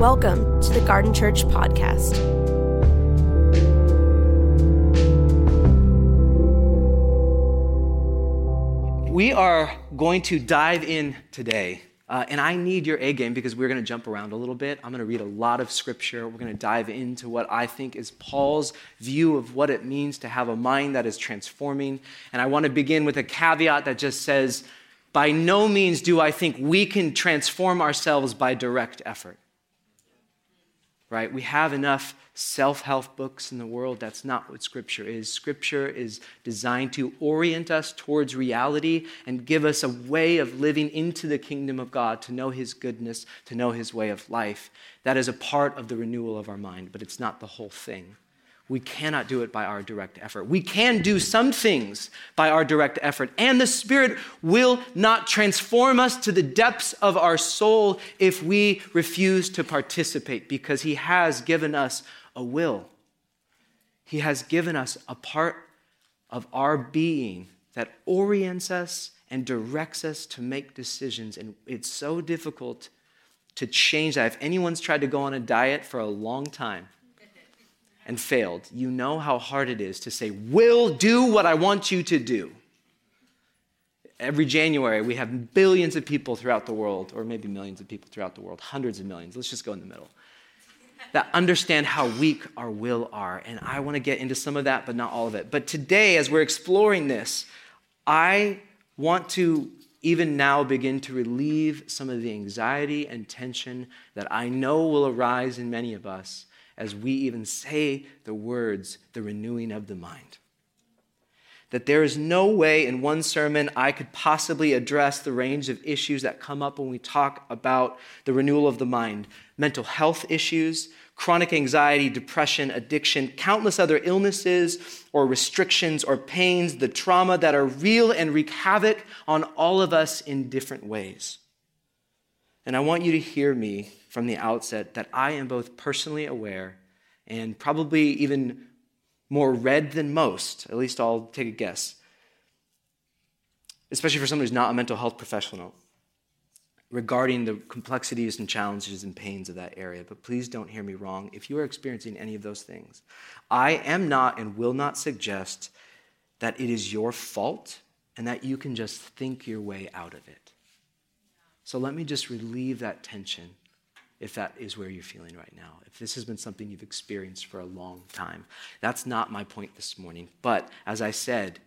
Welcome to the Garden Church Podcast. We are going to dive in today. Uh, and I need your A game because we're going to jump around a little bit. I'm going to read a lot of scripture. We're going to dive into what I think is Paul's view of what it means to have a mind that is transforming. And I want to begin with a caveat that just says, by no means do I think we can transform ourselves by direct effort right? We have enough self help books in the world. That's not what Scripture is. Scripture is designed to orient us towards reality and give us a way of living into the kingdom of God, to know His goodness, to know His way of life. That is a part of the renewal of our mind, but it's not the whole thing. We cannot do it by our direct effort. We can do some things by our direct effort, and the Spirit will not transform us to the depths of our soul if we refuse to participate because He has given us a will. He has given us a part of our being that orients us and directs us to make decisions, and it's so difficult to change that. If anyone's tried to go on a diet for a long time, and failed, you know how hard it is to say, Will do what I want you to do. Every January, we have billions of people throughout the world, or maybe millions of people throughout the world, hundreds of millions, let's just go in the middle, that understand how weak our will are. And I want to get into some of that, but not all of it. But today, as we're exploring this, I want to even now begin to relieve some of the anxiety and tension that I know will arise in many of us as we even say the words, the renewing of the mind. That there is no way in one sermon I could possibly address the range of issues that come up when we talk about the renewal of the mind mental health issues, chronic anxiety, depression, addiction, countless other illnesses or restrictions or pains, the trauma that are real and wreak havoc on all of us in different ways. And I want you to hear me from the outset that I am both personally aware and probably even more read than most. At least I'll take a guess. Especially for someone who's not a mental health professional regarding the complexities and challenges and pains of that area. But please don't hear me wrong. If you are experiencing any of those things, I am not and will not suggest that it is your fault and that you can just think your way out of it. So let me just relieve that tension if that is where you're feeling right now, if this has been something you've experienced for a long time. That's not my point this morning. But as I said,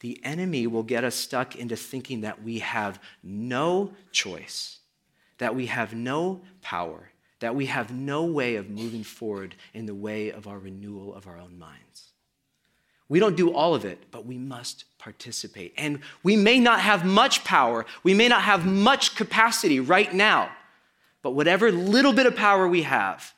the enemy will get us stuck into thinking that we have no choice, that we have no power, that we have no way of moving forward in the way of our renewal of our own minds. We don't do all of it, but we must participate. And we may not have much power, we may not have much capacity right now. But whatever little bit of power we have,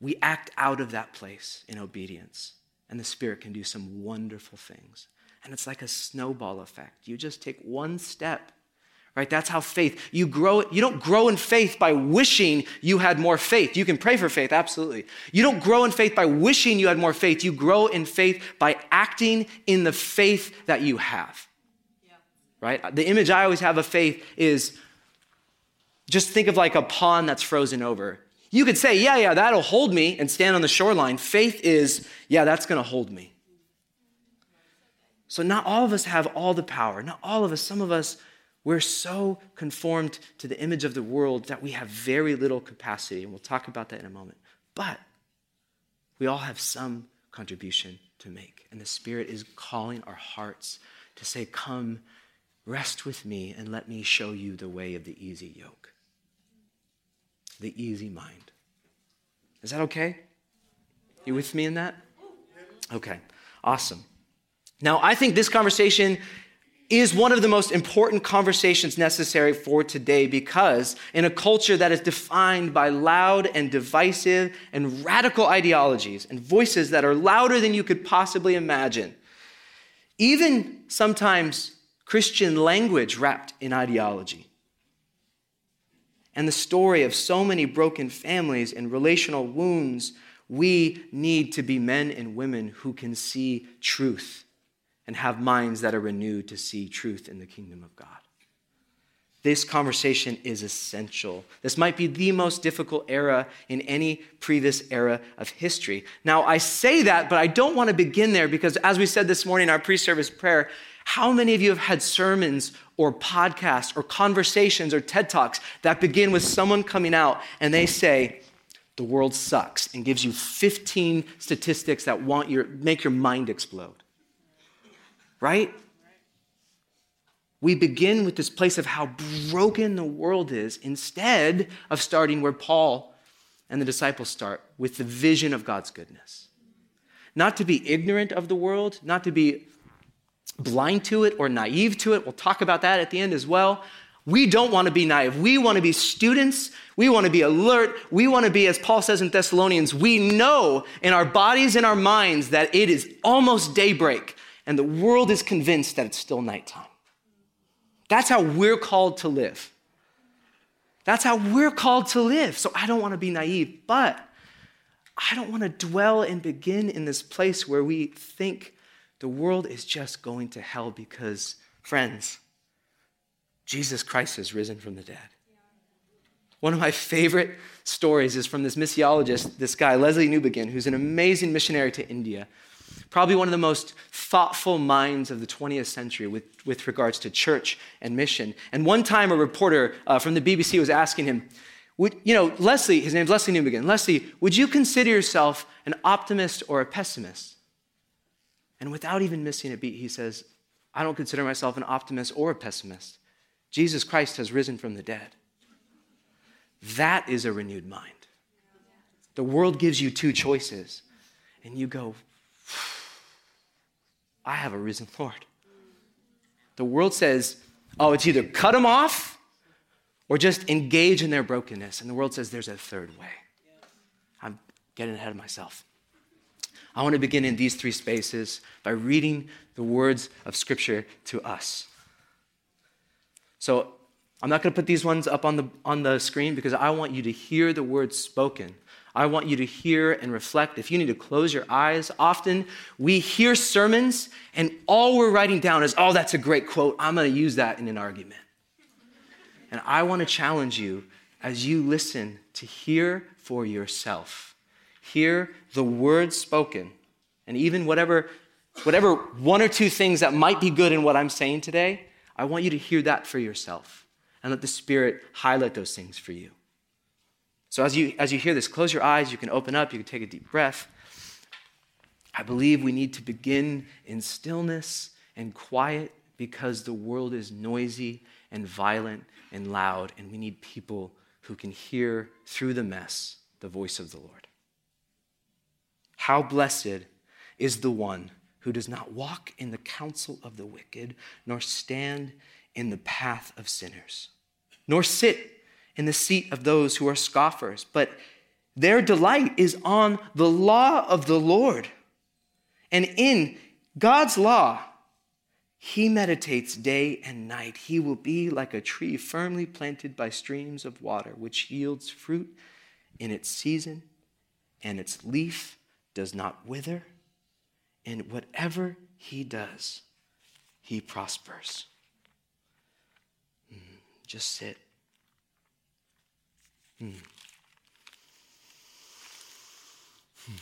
we act out of that place in obedience. And the Spirit can do some wonderful things. And it's like a snowball effect. You just take one step, right? That's how faith, you grow, you don't grow in faith by wishing you had more faith. You can pray for faith, absolutely. You don't grow in faith by wishing you had more faith. You grow in faith by acting in the faith that you have. Yeah. Right? The image I always have of faith is just think of like a pond that's frozen over. You could say, yeah, yeah, that'll hold me and stand on the shoreline. Faith is, yeah, that's going to hold me. So, not all of us have all the power. Not all of us, some of us, we're so conformed to the image of the world that we have very little capacity. And we'll talk about that in a moment. But we all have some contribution to make. And the Spirit is calling our hearts to say, Come, rest with me, and let me show you the way of the easy yoke the easy mind. Is that okay? You with me in that? Okay, awesome. Now, I think this conversation is one of the most important conversations necessary for today because in a culture that is defined by loud and divisive and radical ideologies and voices that are louder than you could possibly imagine, even sometimes Christian language wrapped in ideology, and the story of so many broken families and relational wounds, we need to be men and women who can see truth and have minds that are renewed to see truth in the kingdom of God. this conversation is essential. This might be the most difficult era in any previous era of history. Now, I say that, but I don't want to begin there because, as we said this morning in our pre service prayer, how many of you have had sermons or podcasts or conversations or TED Talks that begin with someone coming out and they say, the world sucks, and gives you 15 statistics that want your, make your mind explode? Right? we begin with this place of how broken the world is instead of starting where Paul and the disciples start with the vision of God's goodness. Not to be ignorant of the world, not to be blind to it or naive to it. We'll talk about that at the end as well. We don't want to be naive. We want to be students. We want to be alert. We want to be, as Paul says in Thessalonians, we know in our bodies and our minds that it is almost daybreak and the world is convinced that it's still nighttime. That's how we're called to live. That's how we're called to live. So I don't want to be naive, but I don't want to dwell and begin in this place where we think the world is just going to hell because, friends, Jesus Christ has risen from the dead. One of my favorite stories is from this missiologist, this guy, Lesslie Newbigin, who's an amazing missionary to India probably one of the most thoughtful minds of the 20th century with, with regards to church and mission. And one time, a reporter uh, from the BBC was asking him, would, you know, Lesslie, his name's Lesslie Newbigin. Lesslie, would you consider yourself an optimist or a pessimist? And without even missing a beat, he says, I don't consider myself an optimist or a pessimist. Jesus Christ has risen from the dead. That is a renewed mind. The world gives you two choices, and you go, I have a risen Lord. The world says, oh, it's either cut them off or just engage in their brokenness. And the world says there's a third way. I'm getting ahead of myself. I want to begin in these three spaces by reading the words of Scripture to us. So I'm not going to put these ones up on the, on the screen because I want you to hear the words spoken I want you to hear and reflect. If you need to close your eyes, often we hear sermons and all we're writing down is, oh, that's a great quote. I'm going to use that in an argument. And I want to challenge you as you listen to hear for yourself. Hear the words spoken. And even whatever, whatever one or two things that might be good in what I'm saying today, I want you to hear that for yourself and let the Spirit highlight those things for you. So as you, as you hear this, close your eyes, you can open up, you can take a deep breath. I believe we need to begin in stillness and quiet because the world is noisy and violent and loud, and we need people who can hear through the mess the voice of the Lord. How blessed is the one who does not walk in the counsel of the wicked, nor stand in the path of sinners, nor sit in the seat of those who are scoffers, but their delight is on the law of the Lord. And in God's law, he meditates day and night. He will be like a tree firmly planted by streams of water, which yields fruit in its season, and its leaf does not wither. And whatever he does, he prospers. Hmm, just sit Hmm. Hmm.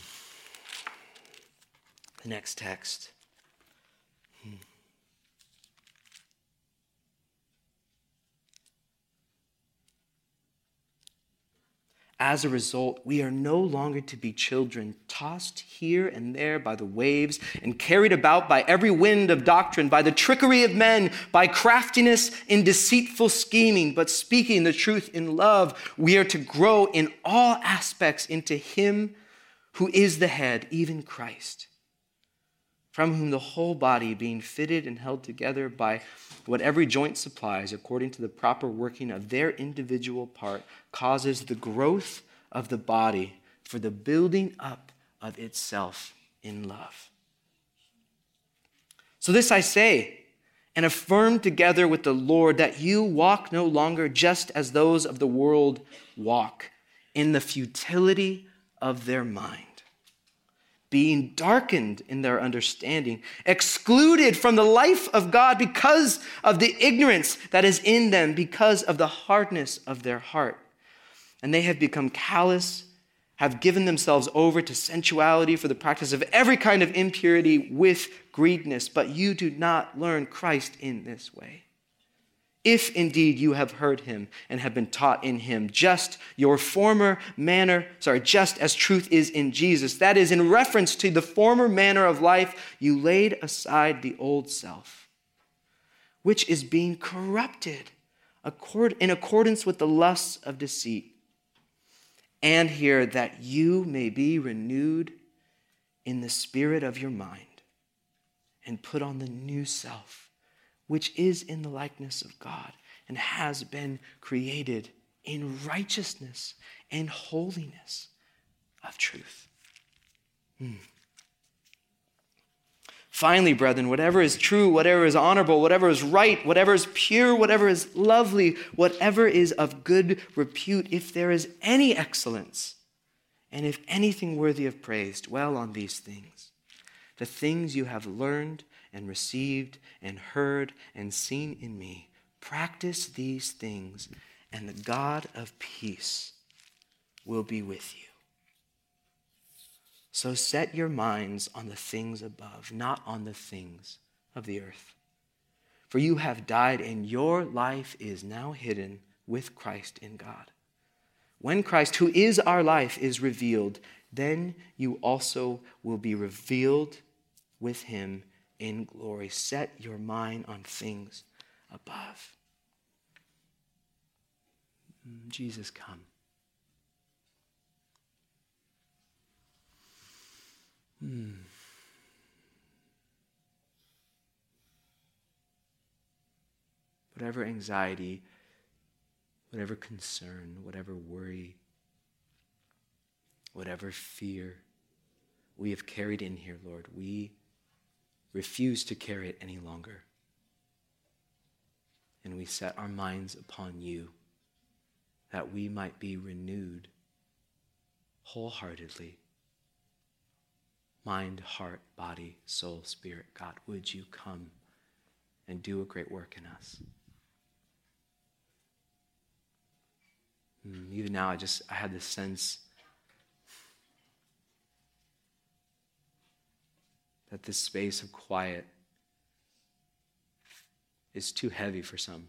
The next text. As a result, we are no longer to be children, tossed here and there by the waves and carried about by every wind of doctrine, by the trickery of men, by craftiness in deceitful scheming, but speaking the truth in love, we are to grow in all aspects into Him who is the head, even Christ from whom the whole body, being fitted and held together by what every joint supplies, according to the proper working of their individual part, causes the growth of the body for the building up of itself in love. So, this I say, and affirm together with the Lord that you walk no longer just as those of the world walk, in the futility of their mind being darkened in their understanding, excluded from the life of God because of the ignorance that is in them, because of the hardness of their heart. And they have become callous, have given themselves over to sensuality for the practice of every kind of impurity with greediness. But you do not learn Christ in this way if indeed you have heard him and have been taught in him, just your former manner, sorry, just as truth is in Jesus. That is, in reference to the former manner of life, you laid aside the old self, which is being corrupted in accordance with the lusts of deceit. And here, that you may be renewed in the spirit of your mind and put on the new self which is in the likeness of God and has been created in righteousness and holiness of truth. Hmm. Finally, brethren, whatever is true, whatever is honorable, whatever is right, whatever is pure, whatever is lovely, whatever is of good repute, if there is any excellence, and if anything worthy of praise, dwell on these things. The things you have learned and received and heard and seen in me. Practice these things, and the God of peace will be with you. So set your minds on the things above, not on the things of the earth. For you have died, and your life is now hidden with Christ in God. When Christ, who is our life, is revealed, then you also will be revealed with him in glory. Set your mind on things above. Mm, Jesus, come. Hmm. Whatever anxiety, whatever concern, whatever worry, whatever fear we have carried in here, Lord, we refuse to carry it any longer. And we set our minds upon you that we might be renewed wholeheartedly mind, heart, body, soul, spirit. God, would you come and do a great work in us? Hmm, even now, I just I had this sense that this space of quiet is too heavy for some.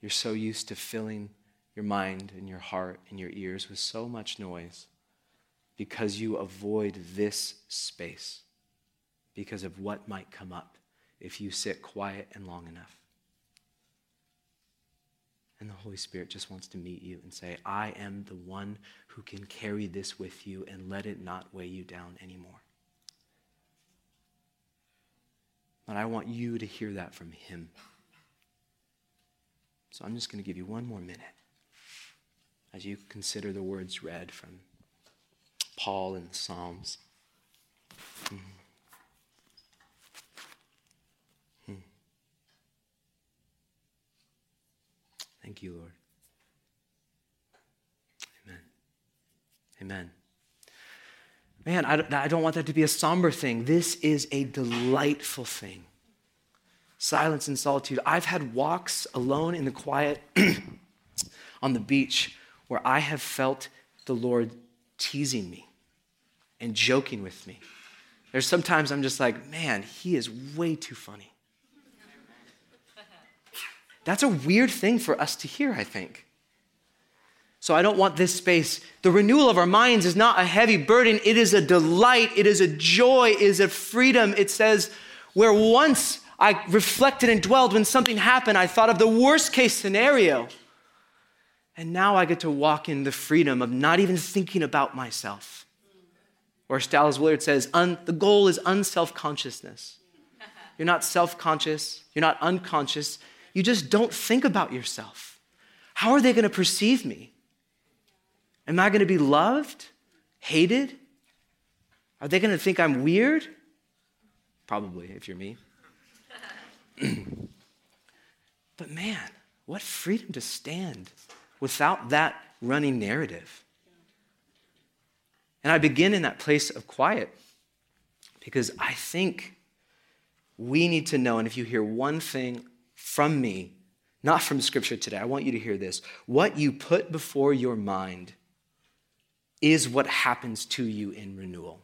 You're so used to filling your mind and your heart and your ears with so much noise because you avoid this space because of what might come up if you sit quiet and long enough. And the Holy Spirit just wants to meet you and say, I am the one who can carry this with you and let it not weigh you down anymore. But I want you to hear that from Him. So I'm just going to give you one more minute as you consider the words read from Paul in the Psalms. Mm-hmm. Thank you, Lord. Amen. Amen. Man, I don't want that to be a somber thing. This is a delightful thing. Silence and solitude. I've had walks alone in the quiet on the beach where I have felt the Lord teasing me and joking with me. There's sometimes I'm just like, man, he is way too funny. That's a weird thing for us to hear, I think. So I don't want this space. The renewal of our minds is not a heavy burden, it is a delight, it is a joy, it is a freedom. It says, where once I reflected and dwelled when something happened, I thought of the worst case scenario. And now I get to walk in the freedom of not even thinking about myself. Or Dallas Willard says, the goal is unself consciousness. You're not self conscious, you're not unconscious, you just don't think about yourself. How are they going to perceive me? Am I going to be loved? Hated? Are they going to think I'm weird? Probably, if you're me. but man, What freedom to stand without that running narrative. And I begin in that place of quiet because I think we need to know, and if you hear one thing from me, not from scripture today, I want you to hear this. What you put before your mind is what happens to you in renewal.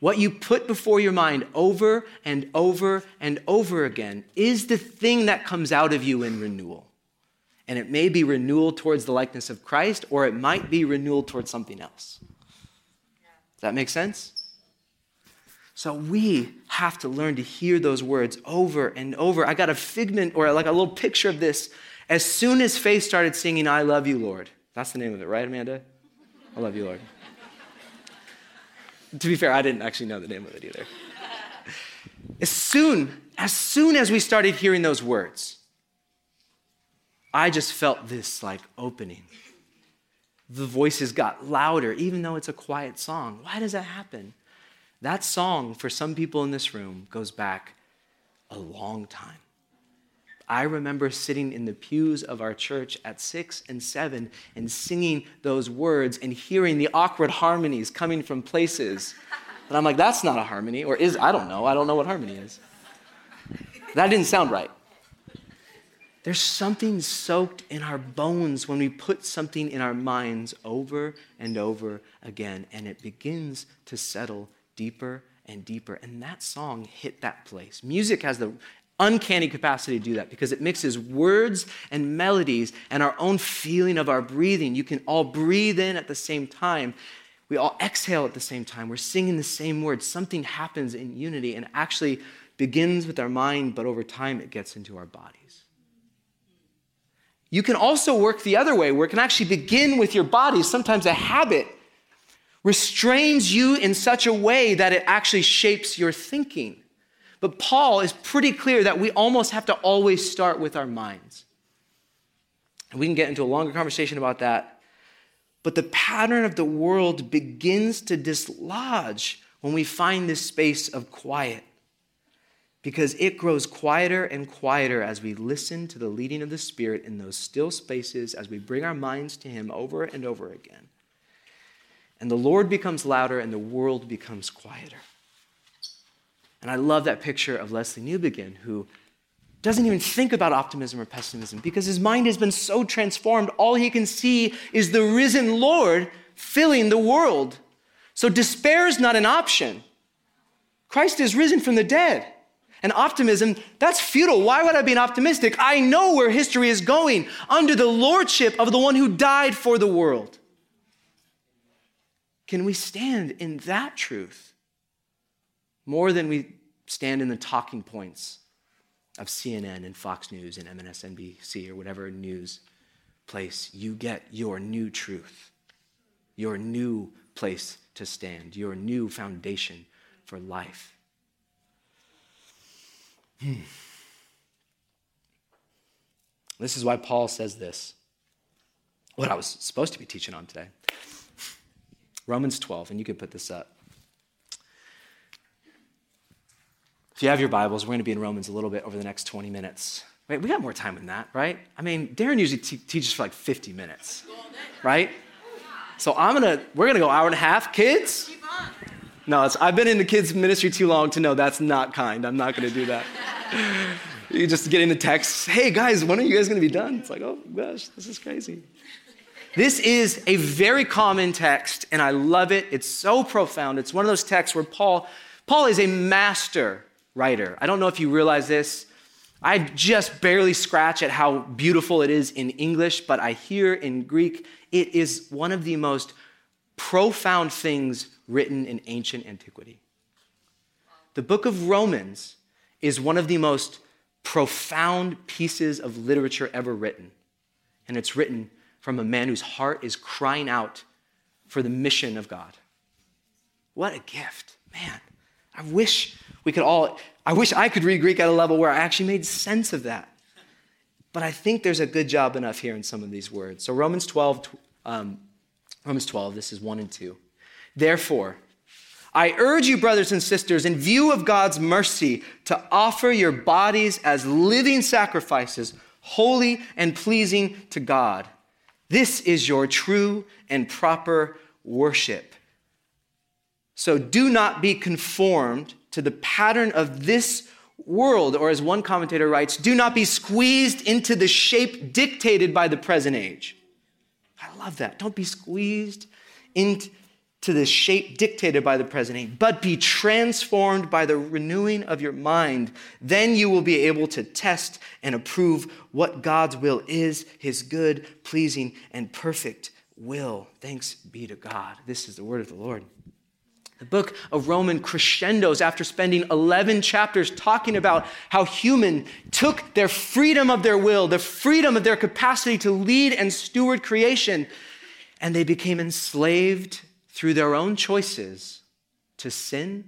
What you put before your mind over and over and over again is the thing that comes out of you in renewal. And it may be renewal towards the likeness of Christ, or it might be renewal towards something else. Does that make sense? So we have to learn to hear those words over and over. I got a figment or like a little picture of this. As soon as Faith started singing, I love you, Lord. That's the name of it, right, Amanda? I love you, Lord. to be fair, I didn't actually know the name of it either. As soon, as soon as we started hearing those words, I just felt this like opening. The voices got louder, even though it's a quiet song. Why does that happen? That song, for some people in this room, goes back a long time. I remember sitting in the pews of our church at six and seven and singing those words and hearing the awkward harmonies coming from places. And I'm like, that's not a harmony, or is, I don't know. I don't know what harmony is. That didn't sound right. There's something soaked in our bones when we put something in our minds over and over again, and it begins to settle deeper and deeper. And that song hit that place. Music has the uncanny capacity to do that because it mixes words and melodies and our own feeling of our breathing. You can all breathe in at the same time. We all exhale at the same time. We're singing the same words. Something happens in unity and actually begins with our mind, but over time it gets into our bodies. You can also work the other way, where it can actually begin with your body. Sometimes a habit restrains you in such a way that it actually shapes your thinking. But Paul is pretty clear that we almost have to always start with our minds. And we can get into a longer conversation about that. But the pattern of the world begins to dislodge when we find this space of quiet because it grows quieter and quieter as we listen to the leading of the Spirit in those still spaces, as we bring our minds to Him over and over again. And the Lord becomes louder and the world becomes quieter. And I love that picture of Lesslie Newbigin, who doesn't even think about optimism or pessimism because his mind has been so transformed. All he can see is the risen Lord filling the world. So despair is not an option. Christ is risen from the dead. And optimism, that's futile. Why would I be an optimistic? I know where history is going under the lordship of the one who died for the world. Can we stand in that truth more than we stand in the talking points of CNN and Fox News and MSNBC or whatever news place? You get your new truth, your new place to stand, your new foundation for life. Hmm. This is why Paul says this. What I was supposed to be teaching on today. Romans 12, and you can put this up. If you have your Bibles, we're going to be in Romans a little bit over the next 20 minutes. Wait, we got more time than that, right? I mean, Darren usually te- teaches for like 50 minutes, right? So I'm gonna, we're gonna go hour and a half. Kids? No, I've been in the kids' ministry too long to know that's not kind. I'm not gonna do that. you just getting the text, hey guys, when are you guys gonna be done? It's like, oh gosh, this is crazy. This is a very common text, and I love it. It's so profound. It's one of those texts where Paul, Paul is a master writer. I don't know if you realize this. I just barely scratch at how beautiful it is in English, but I hear in Greek, it is one of the most profound things written in ancient antiquity. The book of Romans is one of the most profound pieces of literature ever written. And it's written from a man whose heart is crying out for the mission of God. What a gift. Man, I wish we could all, I wish I could read Greek at a level where I actually made sense of that. But I think there's a good job enough here in some of these words. So, Romans 12, um, Romans 12, this is 1 and 2. Therefore, I urge you, brothers and sisters, in view of God's mercy, to offer your bodies as living sacrifices holy and pleasing to God. This is your true and proper worship. So do not be conformed to the pattern of this world, or as one commentator writes, do not be squeezed into the shape dictated by the present age. I love that. Don't be squeezed into the shape dictated by the present but be transformed by the renewing of your mind. Then you will be able to test and approve what God's will is, his good, pleasing, and perfect will. Thanks be to God. This is the word of the Lord. The book of Roman crescendos after spending 11 chapters talking about how human took their freedom of their will, the freedom of their capacity to lead and steward creation, and they became enslaved through their own choices to sin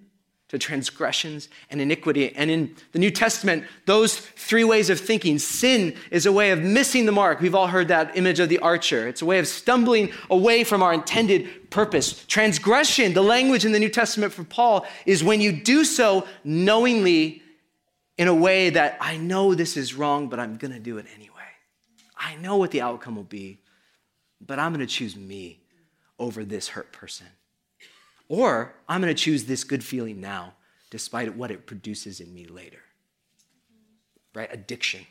to transgressions and iniquity. And in the New Testament, those three ways of thinking sin is a way of missing the mark. We've all heard that image of the archer. It's a way of stumbling away from our intended purpose. Transgression, the language in the New Testament for Paul, is when you do so knowingly in a way that I know this is wrong, but I'm going to do it anyway. I know what the outcome will be, but I'm going to choose me over this hurt person. Or I'm going to choose this good feeling now, despite what it produces in me later. Right? Addiction.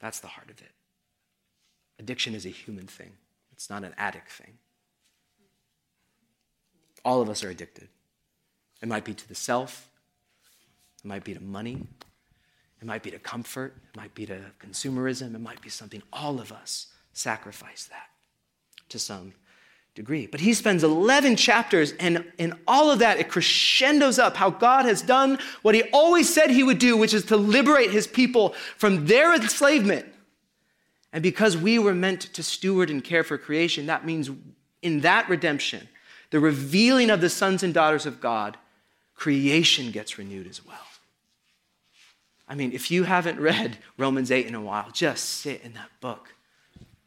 That's the heart of it. Addiction is a human thing, it's not an addict thing. All of us are addicted. It might be to the self, it might be to money, it might be to comfort, it might be to consumerism, it might be something. All of us sacrifice that to some degree. But he spends 11 chapters, and in all of that, it crescendos up how God has done what he always said he would do, which is to liberate his people from their enslavement. And because we were meant to steward and care for creation, that means in that redemption, the revealing of the sons and daughters of God, creation gets renewed as well. I mean, if you haven't read Romans 8 in a while, just sit in that book.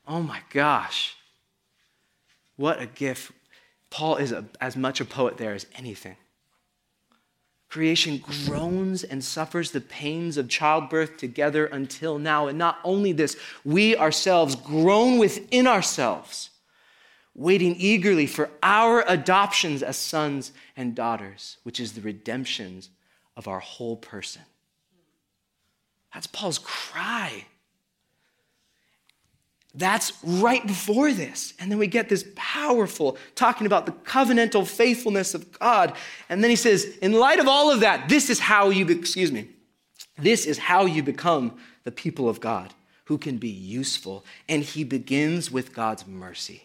Oh my gosh. What a gift. Paul is a, as much a poet there as anything. Creation groans and suffers the pains of childbirth together until now. And not only this, we ourselves groan within ourselves, waiting eagerly for our adoptions as sons and daughters, which is the redemptions of our whole person. That's Paul's cry. That's right before this. And then we get this powerful talking about the covenantal faithfulness of God. And then he says, in light of all of that, this is how you, excuse me, this is how you become the people of God who can be useful. And he begins with God's mercy.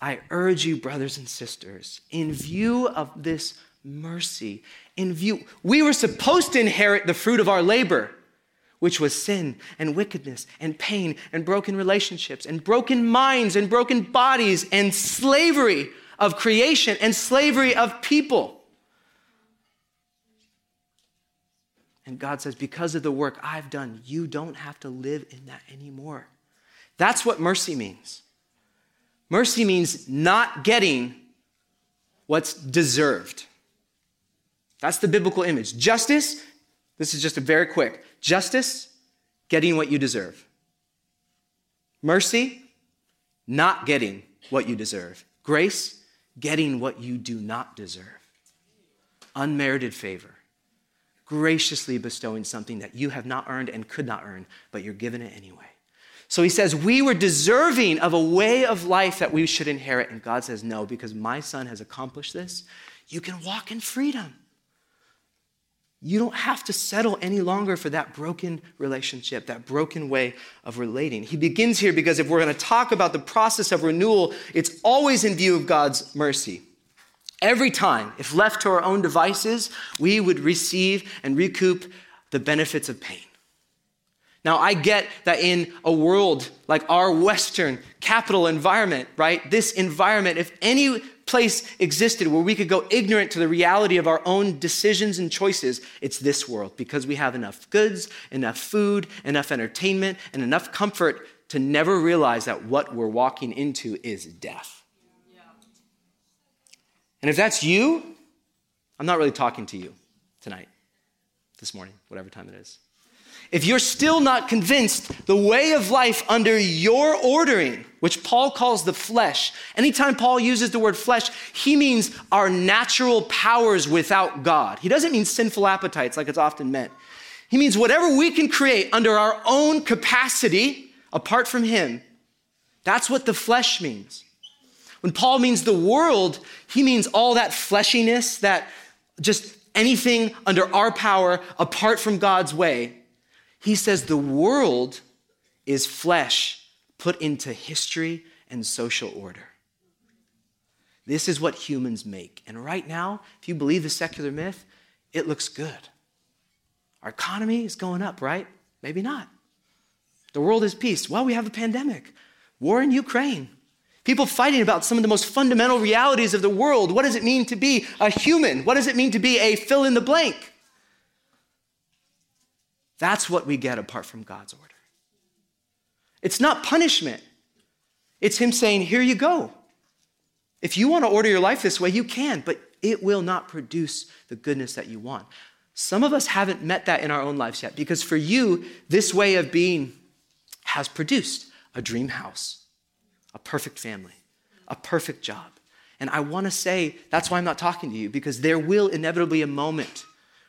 I urge you, brothers and sisters, in view of this mercy, in view, we were supposed to inherit the fruit of our labor which was sin and wickedness and pain and broken relationships and broken minds and broken bodies and slavery of creation and slavery of people. And God says, because of the work I've done, you don't have to live in that anymore. That's what mercy means. Mercy means not getting what's deserved. That's the biblical image. Justice, this is just a very quick Justice, getting what you deserve. Mercy, not getting what you deserve. Grace, getting what you do not deserve. Unmerited favor, graciously bestowing something that you have not earned and could not earn, but you're given it anyway. So he says, We were deserving of a way of life that we should inherit. And God says, No, because my son has accomplished this, you can walk in freedom. You don't have to settle any longer for that broken relationship, that broken way of relating. He begins here because if we're going to talk about the process of renewal, it's always in view of God's mercy. Every time, if left to our own devices, we would receive and recoup the benefits of pain. Now, I get that in a world like our Western capital environment, right? This environment, if any place existed where we could go ignorant to the reality of our own decisions and choices, it's this world because we have enough goods, enough food, enough entertainment, and enough comfort to never realize that what we're walking into is death. And if that's you, I'm not really talking to you tonight, this morning, whatever time it is. If you're still not convinced, the way of life under your ordering, which Paul calls the flesh, anytime Paul uses the word flesh, he means our natural powers without God. He doesn't mean sinful appetites like it's often meant. He means whatever we can create under our own capacity apart from Him. That's what the flesh means. When Paul means the world, he means all that fleshiness, that just anything under our power apart from God's way. He says the world is flesh put into history and social order. This is what humans make. And right now, if you believe the secular myth, it looks good. Our economy is going up, right? Maybe not. The world is peace. Well, we have a pandemic, war in Ukraine. People fighting about some of the most fundamental realities of the world. What does it mean to be a human? What does it mean to be a fill in the blank? That's what we get apart from God's order. It's not punishment, it's Him saying, Here you go. If you want to order your life this way, you can, but it will not produce the goodness that you want. Some of us haven't met that in our own lives yet because for you, this way of being has produced a dream house, a perfect family, a perfect job. And I want to say that's why I'm not talking to you because there will inevitably a moment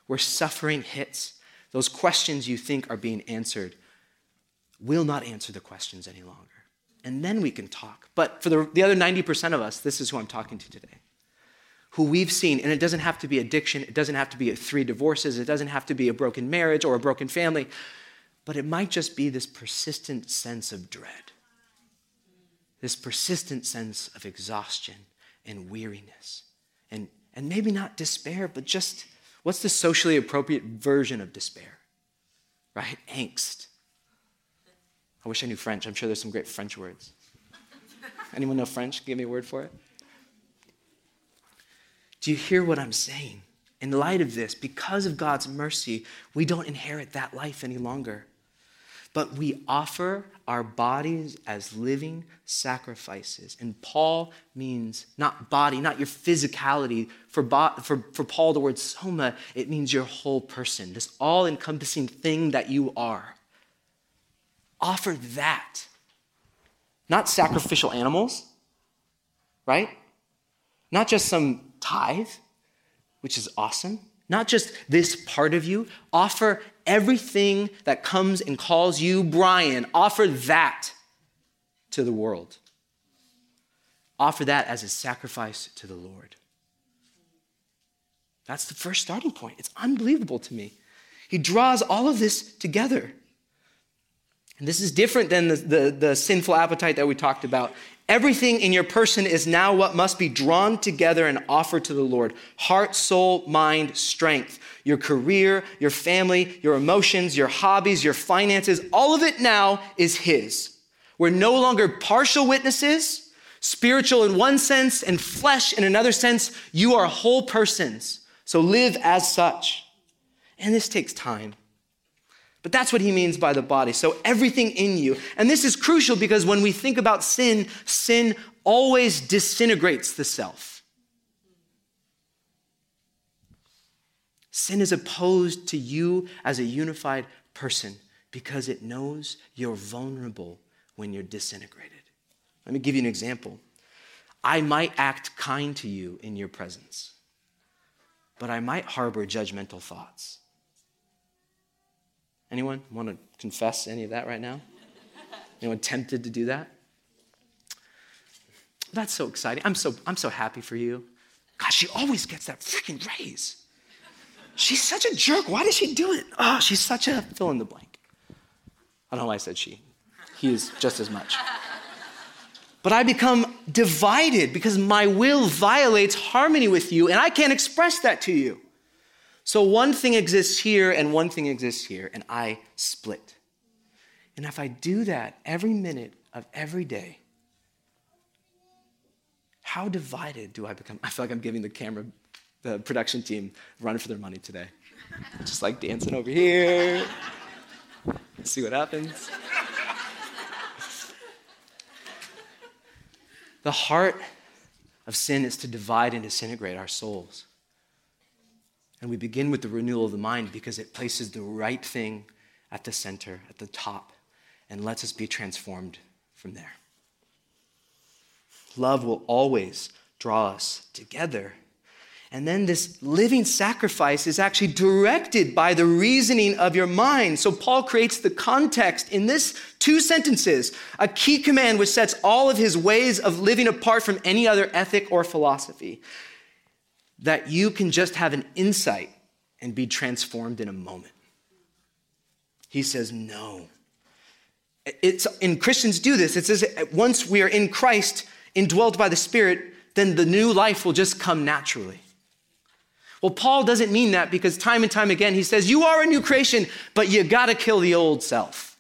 where suffering hits those questions you think are being answered will not answer the questions any longer. And then we can talk. But for the, the other 90% of us, this is who I'm talking to today. Who we've seen, and it doesn't have to be addiction, it doesn't have to be three divorces, it doesn't have to be a broken marriage or a broken family, but it might just be this persistent sense of dread, this persistent sense of exhaustion and weariness, and, and maybe not despair, but just What's the socially appropriate version of despair? Right? Angst. I wish I knew French. I'm sure there's some great French words. Anyone know French? Give me a word for it. Do you hear what I'm saying? In light of this, because of God's mercy, we don't inherit that life any longer but we offer our bodies as living sacrifices. And Paul means not body, not your physicality. For, bo- for, for Paul, the word soma, it means your whole person, this all encompassing thing that you are. Offer that. Not sacrificial animals, right? Not just some tithe, which is awesome. Not just this part of you. Offer everything that comes and calls you Brian, offer that to the world. Offer that as a sacrifice to the Lord. That's the first starting point. It's unbelievable to me. He draws all of this together. And this is different than the, the, the, sinful appetite that we talked about. Everything in your person is now what must be drawn together and offered to the Lord heart, soul, mind, strength. Your career, your family, your emotions, your hobbies, your finances, all of it now is His. We're no longer partial witnesses, spiritual in one sense and flesh in another sense. You are whole persons. So live as such. And this takes time. But that's what he means by the body. So everything in you. And this is crucial because when we think about sin, sin always disintegrates the self. Sin is opposed to you as a unified person because it knows you're vulnerable when you're disintegrated. Let me give you an example. I might act kind to you in your presence, but I might harbor judgmental thoughts. Anyone want to confess any of that right now? Anyone tempted to do that? That's so exciting. I'm so, I'm so happy for you. God, she always gets that freaking raise. She's such a jerk. Why does she do it? Oh, she's such a fill in the blank. I don't know why I said she. He is just as much. But I become divided because my will violates harmony with you, and I can't express that to you. So one thing exists here and one thing exists here, and I split. And if I do that every minute of every day, how divided do I become? I feel like I'm giving the camera, the production team, run for their money today. Just like dancing over here. See what happens. The heart of sin is to divide and disintegrate our souls. And we begin with the renewal of the mind because it places the right thing at the center, at the top, and lets us be transformed from there. Love will always draw us together. And then this living sacrifice is actually directed by the reasoning of your mind. So Paul creates the context in this two sentences, a key command which sets all of his ways of living apart from any other ethic or philosophy. That you can just have an insight and be transformed in a moment. He says, no. It's, and Christians do this. It says, once we are in Christ, indwelt by the Spirit, then the new life will just come naturally. Well, Paul doesn't mean that because time and time again he says, You are a new creation, but you got to kill the old self.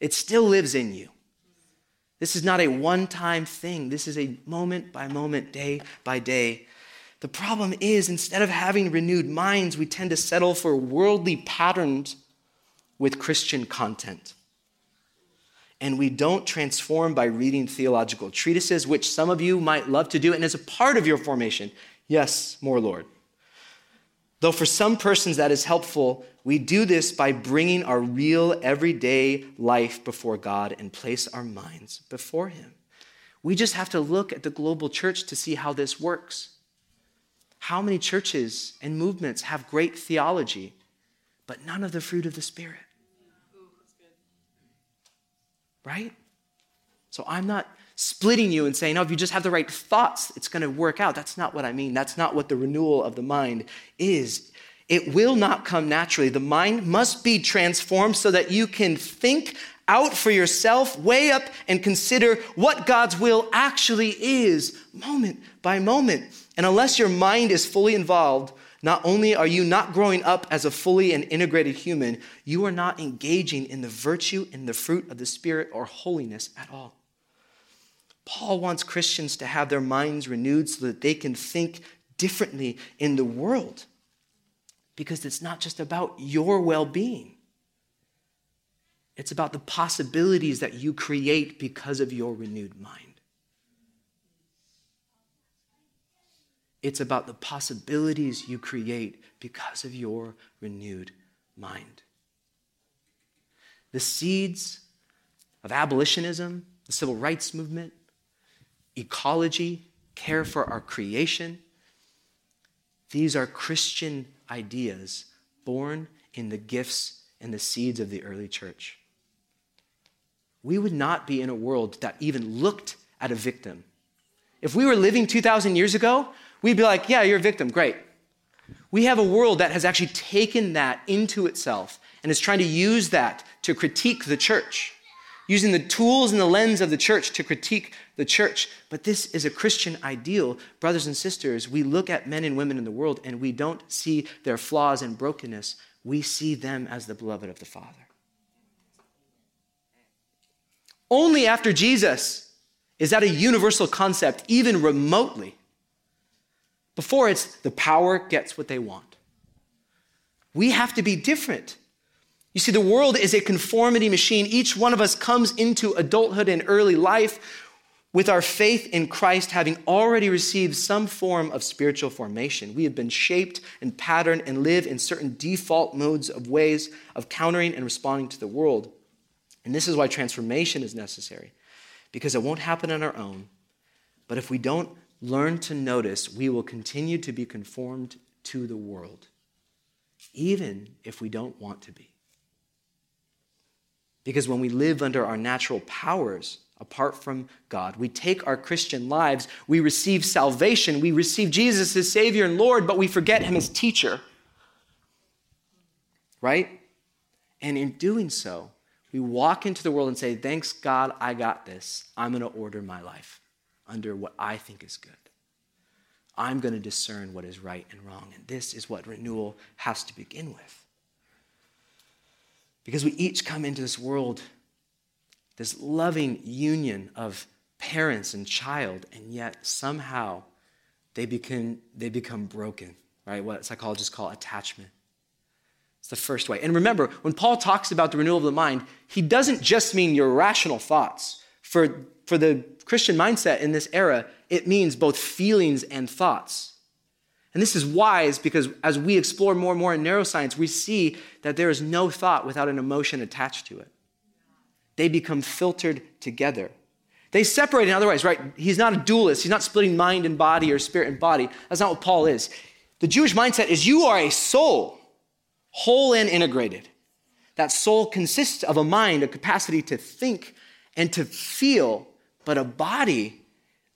It still lives in you. This is not a one time thing, this is a moment by moment, day by day. The problem is, instead of having renewed minds, we tend to settle for worldly patterns with Christian content and we don't transform by reading theological treatises, which some of you might love to do, and as a part of your formation, yes, more Lord. Though for some persons that is helpful, we do this by bringing our real everyday life before God and place our minds before Him. We just have to look at the global church to see how this works. How many churches and movements have great theology, but none of the fruit of the Spirit? right? So I'm not splitting you and saying, oh, if you just have the right thoughts, it's going to work out. That's not what I mean. That's not what the renewal of the mind is. It will not come naturally. The mind must be transformed so that you can think out for yourself, weigh up, and consider what God's will actually is, moment by moment. And unless your mind is fully involved, not only are you not growing up as a fully and integrated human, you are not engaging in the virtue and the fruit of the Spirit or holiness at all. Paul wants Christians to have their minds renewed so that they can think differently in the world. Because it's not just about your well being, it's about the possibilities that you create because of your renewed mind. It's about the possibilities you create because of your renewed mind. The seeds of abolitionism, the civil rights movement, ecology, care for our creation, these are Christian ideas born in the gifts and the seeds of the early church. We would not be in a world that even looked at a victim. If we were living 2,000 years ago, we'd be like, yeah, you're a victim, great. We have a world that has actually taken that into itself and is trying to use that to critique the church, using the tools and the lens of the church to critique the church. But this is a Christian ideal. Brothers and sisters, we look at men and women in the world and we don't see their flaws and brokenness. We see them as the beloved of the Father. Only after Jesus is that a universal concept, even remotely. Before it's the power gets what they want. We have to be different. You see, the world is a conformity machine. Each one of us comes into adulthood and early life with our faith in Christ having already received some form of spiritual formation. We have been shaped and patterned and live in certain default modes of ways of countering and responding to the world. And this is why transformation is necessary, because it won't happen on our own. But if we don't learn to notice, we will continue to be conformed to the world, even if we don't want to be. Because when we live under our natural powers, apart from God, we take our Christian lives, we receive salvation, we receive Jesus as Savior and Lord, but we forget Him as teacher. Right? And in doing so, we walk into the world and say, Thanks God, I got this. I'm going to order my life under what I think is good. I'm going to discern what is right and wrong. And this is what renewal has to begin with. Because we each come into this world, this loving union of parents and child, and yet somehow they become, they become broken, right? What psychologists call attachment. It's the first way. And remember, when Paul talks about the renewal of the mind, he doesn't just mean your rational thoughts. For, for the Christian mindset in this era, it means both feelings and thoughts. And this is wise because as we explore more and more in neuroscience, we see that there is no thought without an emotion attached to it. They become filtered together. They separate in other ways, right? He's not a dualist. He's not splitting mind and body or spirit and body. That's not what Paul is. The Jewish mindset is you are a soul, whole and integrated. That soul consists of a mind, a capacity to think and to feel, but a body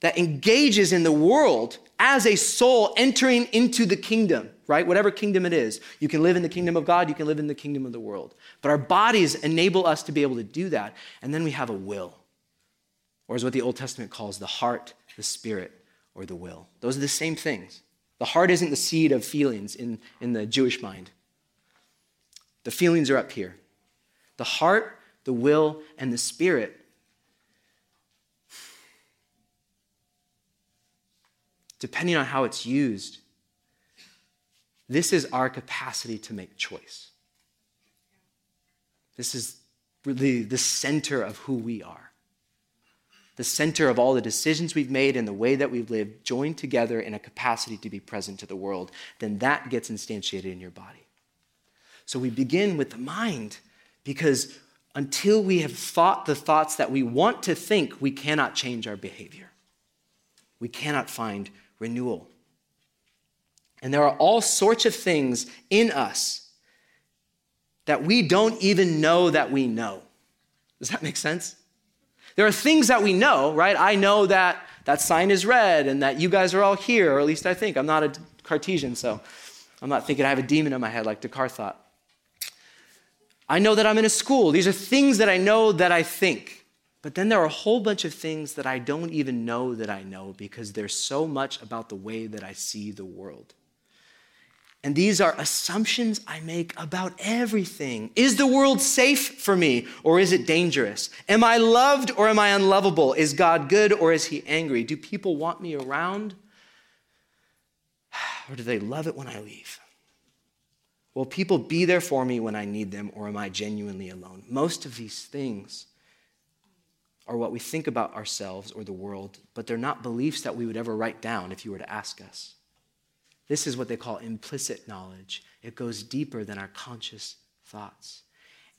that engages in the world as a soul entering into the kingdom, right? Whatever kingdom it is. You can live in the kingdom of God, you can live in the kingdom of the world. But our bodies enable us to be able to do that. And then we have a will, or is what the Old Testament calls the heart, the spirit, or the will. Those are the same things. The heart isn't the seed of feelings in, in the Jewish mind. The feelings are up here. The heart, the will, and the spirit depending on how it's used, this is our capacity to make choice. This is really the center of who we are. The center of all the decisions we've made and the way that we've lived, joined together in a capacity to be present to the world, then that gets instantiated in your body. So we begin with the mind because until we have thought the thoughts that we want to think, we cannot change our behavior. We cannot find renewal. And there are all sorts of things in us that we don't even know that we know. Does that make sense? There are things that we know, right? I know that that sign is red and that you guys are all here, or at least I think. I'm not a Cartesian, so I'm not thinking I have a demon in my head like Descartes thought. I know that I'm in a school. These are things that I know that I think. But then there are a whole bunch of things that I don't even know that I know because there's so much about the way that I see the world. And these are assumptions I make about everything. Is the world safe for me or is it dangerous? Am I loved or am I unlovable? Is God good or is he angry? Do people want me around or do they love it when I leave? Will people be there for me when I need them or am I genuinely alone? Most of these things are what we think about ourselves or the world, but they're not beliefs that we would ever write down if you were to ask us. This is what they call implicit knowledge. It goes deeper than our conscious thoughts.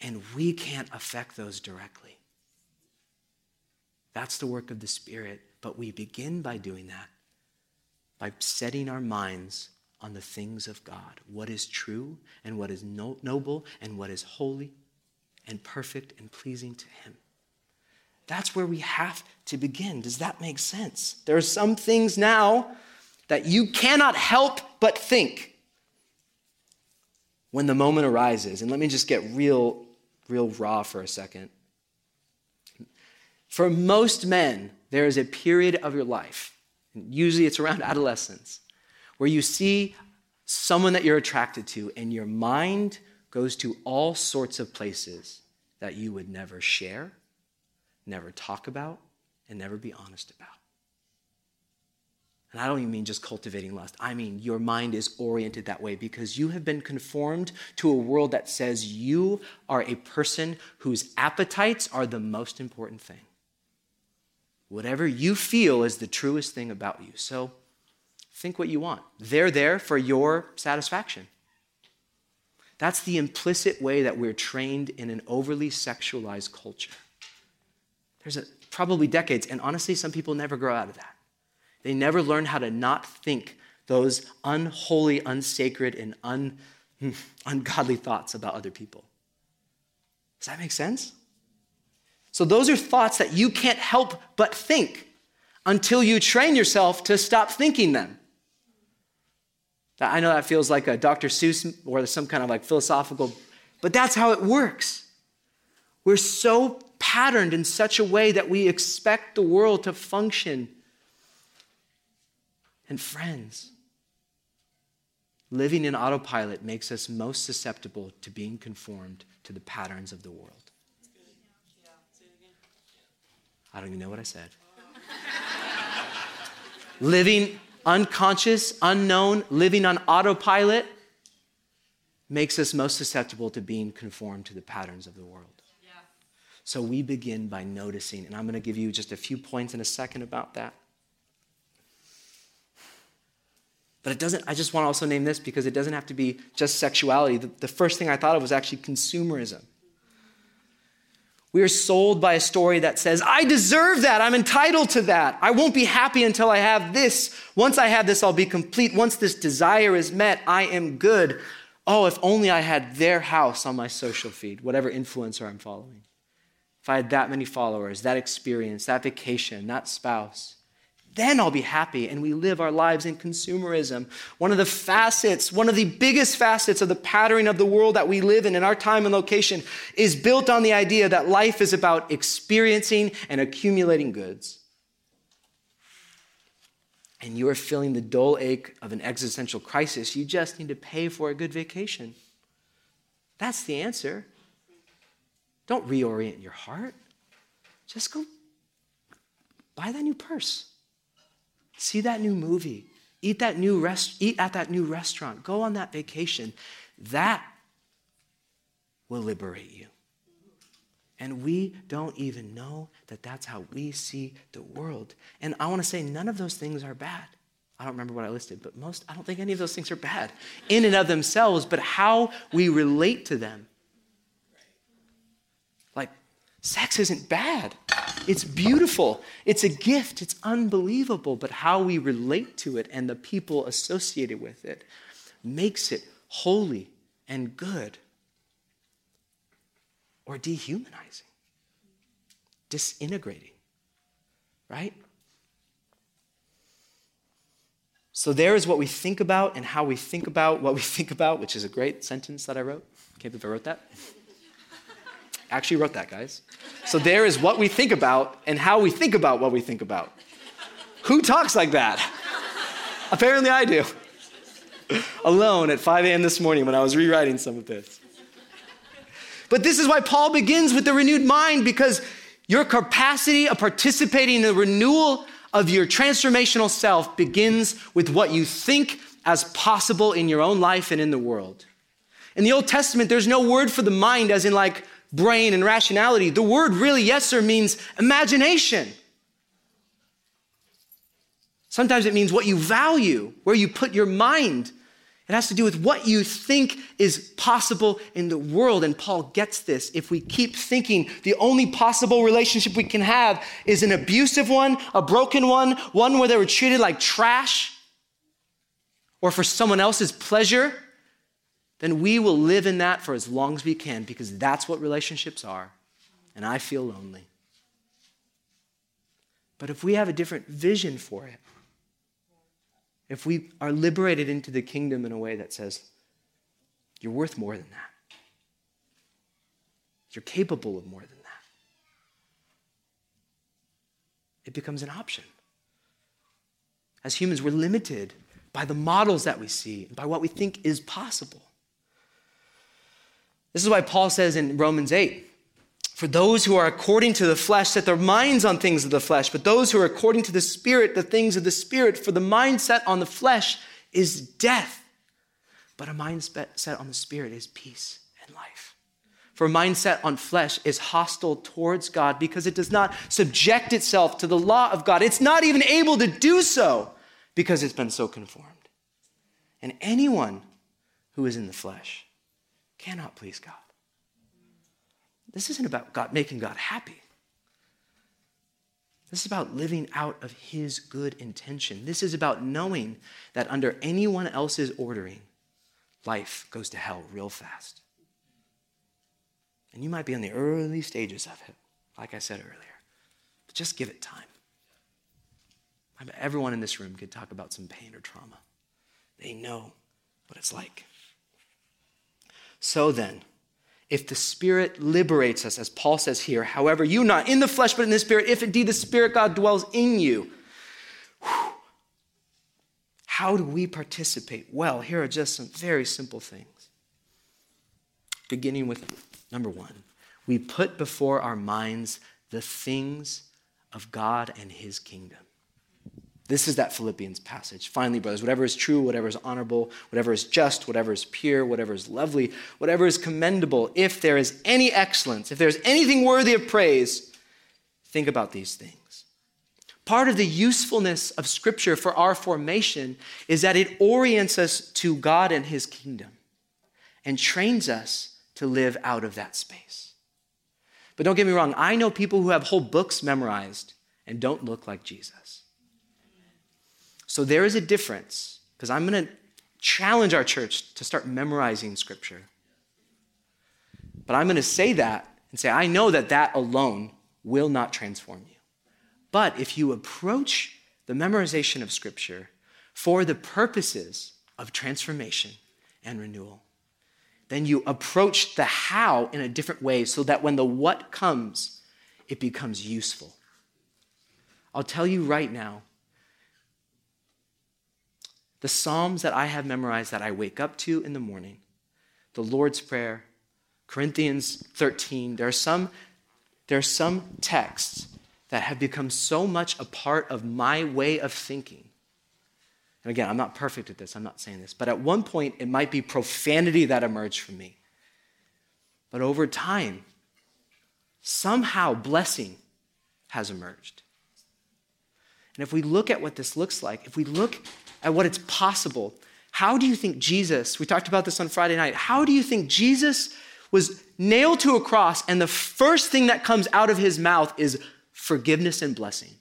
And we can't affect those directly. That's the work of the Spirit. But we begin by doing that, by setting our minds on the things of God what is true, and what is noble, and what is holy, and perfect, and pleasing to Him. That's where we have to begin. Does that make sense? There are some things now that you cannot help but think when the moment arises. And let me just get real, real raw for a second. For most men, there is a period of your life, usually it's around adolescence, where you see someone that you're attracted to, and your mind goes to all sorts of places that you would never share never talk about, and never be honest about. And I don't even mean just cultivating lust. I mean, your mind is oriented that way because you have been conformed to a world that says you are a person whose appetites are the most important thing. Whatever you feel is the truest thing about you. So think what you want. They're there for your satisfaction. That's the implicit way that we're trained in an overly sexualized culture. There's a, probably decades, and honestly, some people never grow out of that. They never learn how to not think those unholy, unsacred, and un, ungodly thoughts about other people. Does that make sense? So, those are thoughts that you can't help but think until you train yourself to stop thinking them. I know that feels like a Dr. Seuss or some kind of like philosophical, but that's how it works. We're so patterned in such a way that we expect the world to function. And friends, living in autopilot makes us most susceptible to being conformed to the patterns of the world. I don't even know what I said. living unconscious, unknown, living on autopilot makes us most susceptible to being conformed to the patterns of the world. So we begin by noticing, and I'm going to give you just a few points in a second about that. But it doesn't, I just want to also name this because it doesn't have to be just sexuality. The, the first thing I thought of was actually consumerism. We are sold by a story that says, I deserve that. I'm entitled to that. I won't be happy until I have this. Once I have this, I'll be complete. Once this desire is met, I am good. Oh, if only I had their house on my social feed, whatever influencer I'm following. If I had that many followers, that experience, that vacation, that spouse then I'll be happy. And we live our lives in consumerism. One of the facets, one of the biggest facets of the patterning of the world that we live in, in our time and location, is built on the idea that life is about experiencing and accumulating goods. And you are feeling the dull ache of an existential crisis. You just need to pay for a good vacation. That's the answer. Don't reorient your heart. Just go buy that new purse. See that new movie. Eat that new rest, eat at that new restaurant. Go on that vacation. That will liberate you. And we don't even know that that's how we see the world. And I want to say none of those things are bad. I don't remember what I listed, but most, I don't think any of those things are bad in and of themselves, but how we relate to them. Sex isn't bad. It's beautiful. It's a gift. It's unbelievable. But how we relate to it and the people associated with it makes it holy and good or dehumanizing, disintegrating, right? So, there is what we think about and how we think about what we think about, which is a great sentence that I wrote. Can't believe I wrote that. Actually, wrote that, guys. So there is what we think about and how we think about what we think about. Who talks like that? Apparently, I do. Alone at 5 a.m. this morning when I was rewriting some of this. But this is why Paul begins with the renewed mind because your capacity of participating in the renewal of your transformational self begins with what you think as possible in your own life and in the world. In the Old Testament, there's no word for the mind as in like brain and rationality. The word really, yes, sir, means imagination. Sometimes it means what you value, where you put your mind. It has to do with what you think is possible in the world. And Paul gets this. If we keep thinking the only possible relationship we can have is an abusive one, a broken one, one where they were treated like trash, or for someone else's pleasure, then we will live in that for as long as we can because that's what relationships are. And I feel lonely. But if we have a different vision for it, if we are liberated into the kingdom in a way that says, you're worth more than that, you're capable of more than that, it becomes an option. As humans, we're limited by the models that we see and by what we think is possible. This is why Paul says in Romans 8 For those who are according to the flesh set their minds on things of the flesh, but those who are according to the Spirit, the things of the Spirit. For the mindset on the flesh is death, but a mindset set on the Spirit is peace and life. For a mindset on flesh is hostile towards God because it does not subject itself to the law of God. It's not even able to do so because it's been so conformed. And anyone who is in the flesh cannot please God. This isn't about God making God happy. This is about living out of his good intention. This is about knowing that under anyone else's ordering, life goes to hell real fast. And you might be in the early stages of it, like I said earlier. But just give it time. I everyone in this room could talk about some pain or trauma. They know what it's like. So then, if the Spirit liberates us, as Paul says here, however, you not in the flesh, but in the Spirit, if indeed the Spirit God dwells in you, whew, how do we participate? Well, here are just some very simple things. Beginning with number one, we put before our minds the things of God and His kingdom. This is that Philippians passage. Finally, brothers, whatever is true, whatever is honorable, whatever is just, whatever is pure, whatever is lovely, whatever is commendable, if there is any excellence, if there is anything worthy of praise, think about these things. Part of the usefulness of Scripture for our formation is that it orients us to God and His kingdom and trains us to live out of that space. But don't get me wrong, I know people who have whole books memorized and don't look like Jesus. So there is a difference, because I'm going to challenge our church to start memorizing Scripture. But I'm going to say that and say, I know that that alone will not transform you. But if you approach the memorization of Scripture for the purposes of transformation and renewal, then you approach the how in a different way so that when the what comes, it becomes useful. I'll tell you right now the Psalms that I have memorized that I wake up to in the morning, the Lord's Prayer, Corinthians 13, there are some, there are some texts that have become so much a part of my way of thinking. And again, I'm not perfect at this, I'm not saying this, but at one point it might be profanity that emerged from me. But over time, somehow blessing has emerged. And if we look at what this looks like, if we look at what it's possible, how do you think Jesus, we talked about this on Friday night, how do you think Jesus was nailed to a cross and the first thing that comes out of his mouth is forgiveness and blessing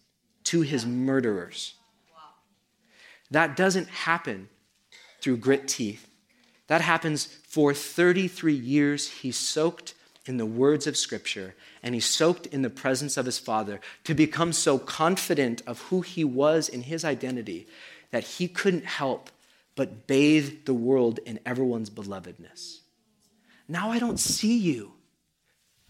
to his murderers? That doesn't happen through grit teeth. That happens for 33 years. He soaked in the words of Scripture and he soaked in the presence of his Father to become so confident of who he was in his identity that he couldn't help but bathe the world in everyone's belovedness. Now I don't see you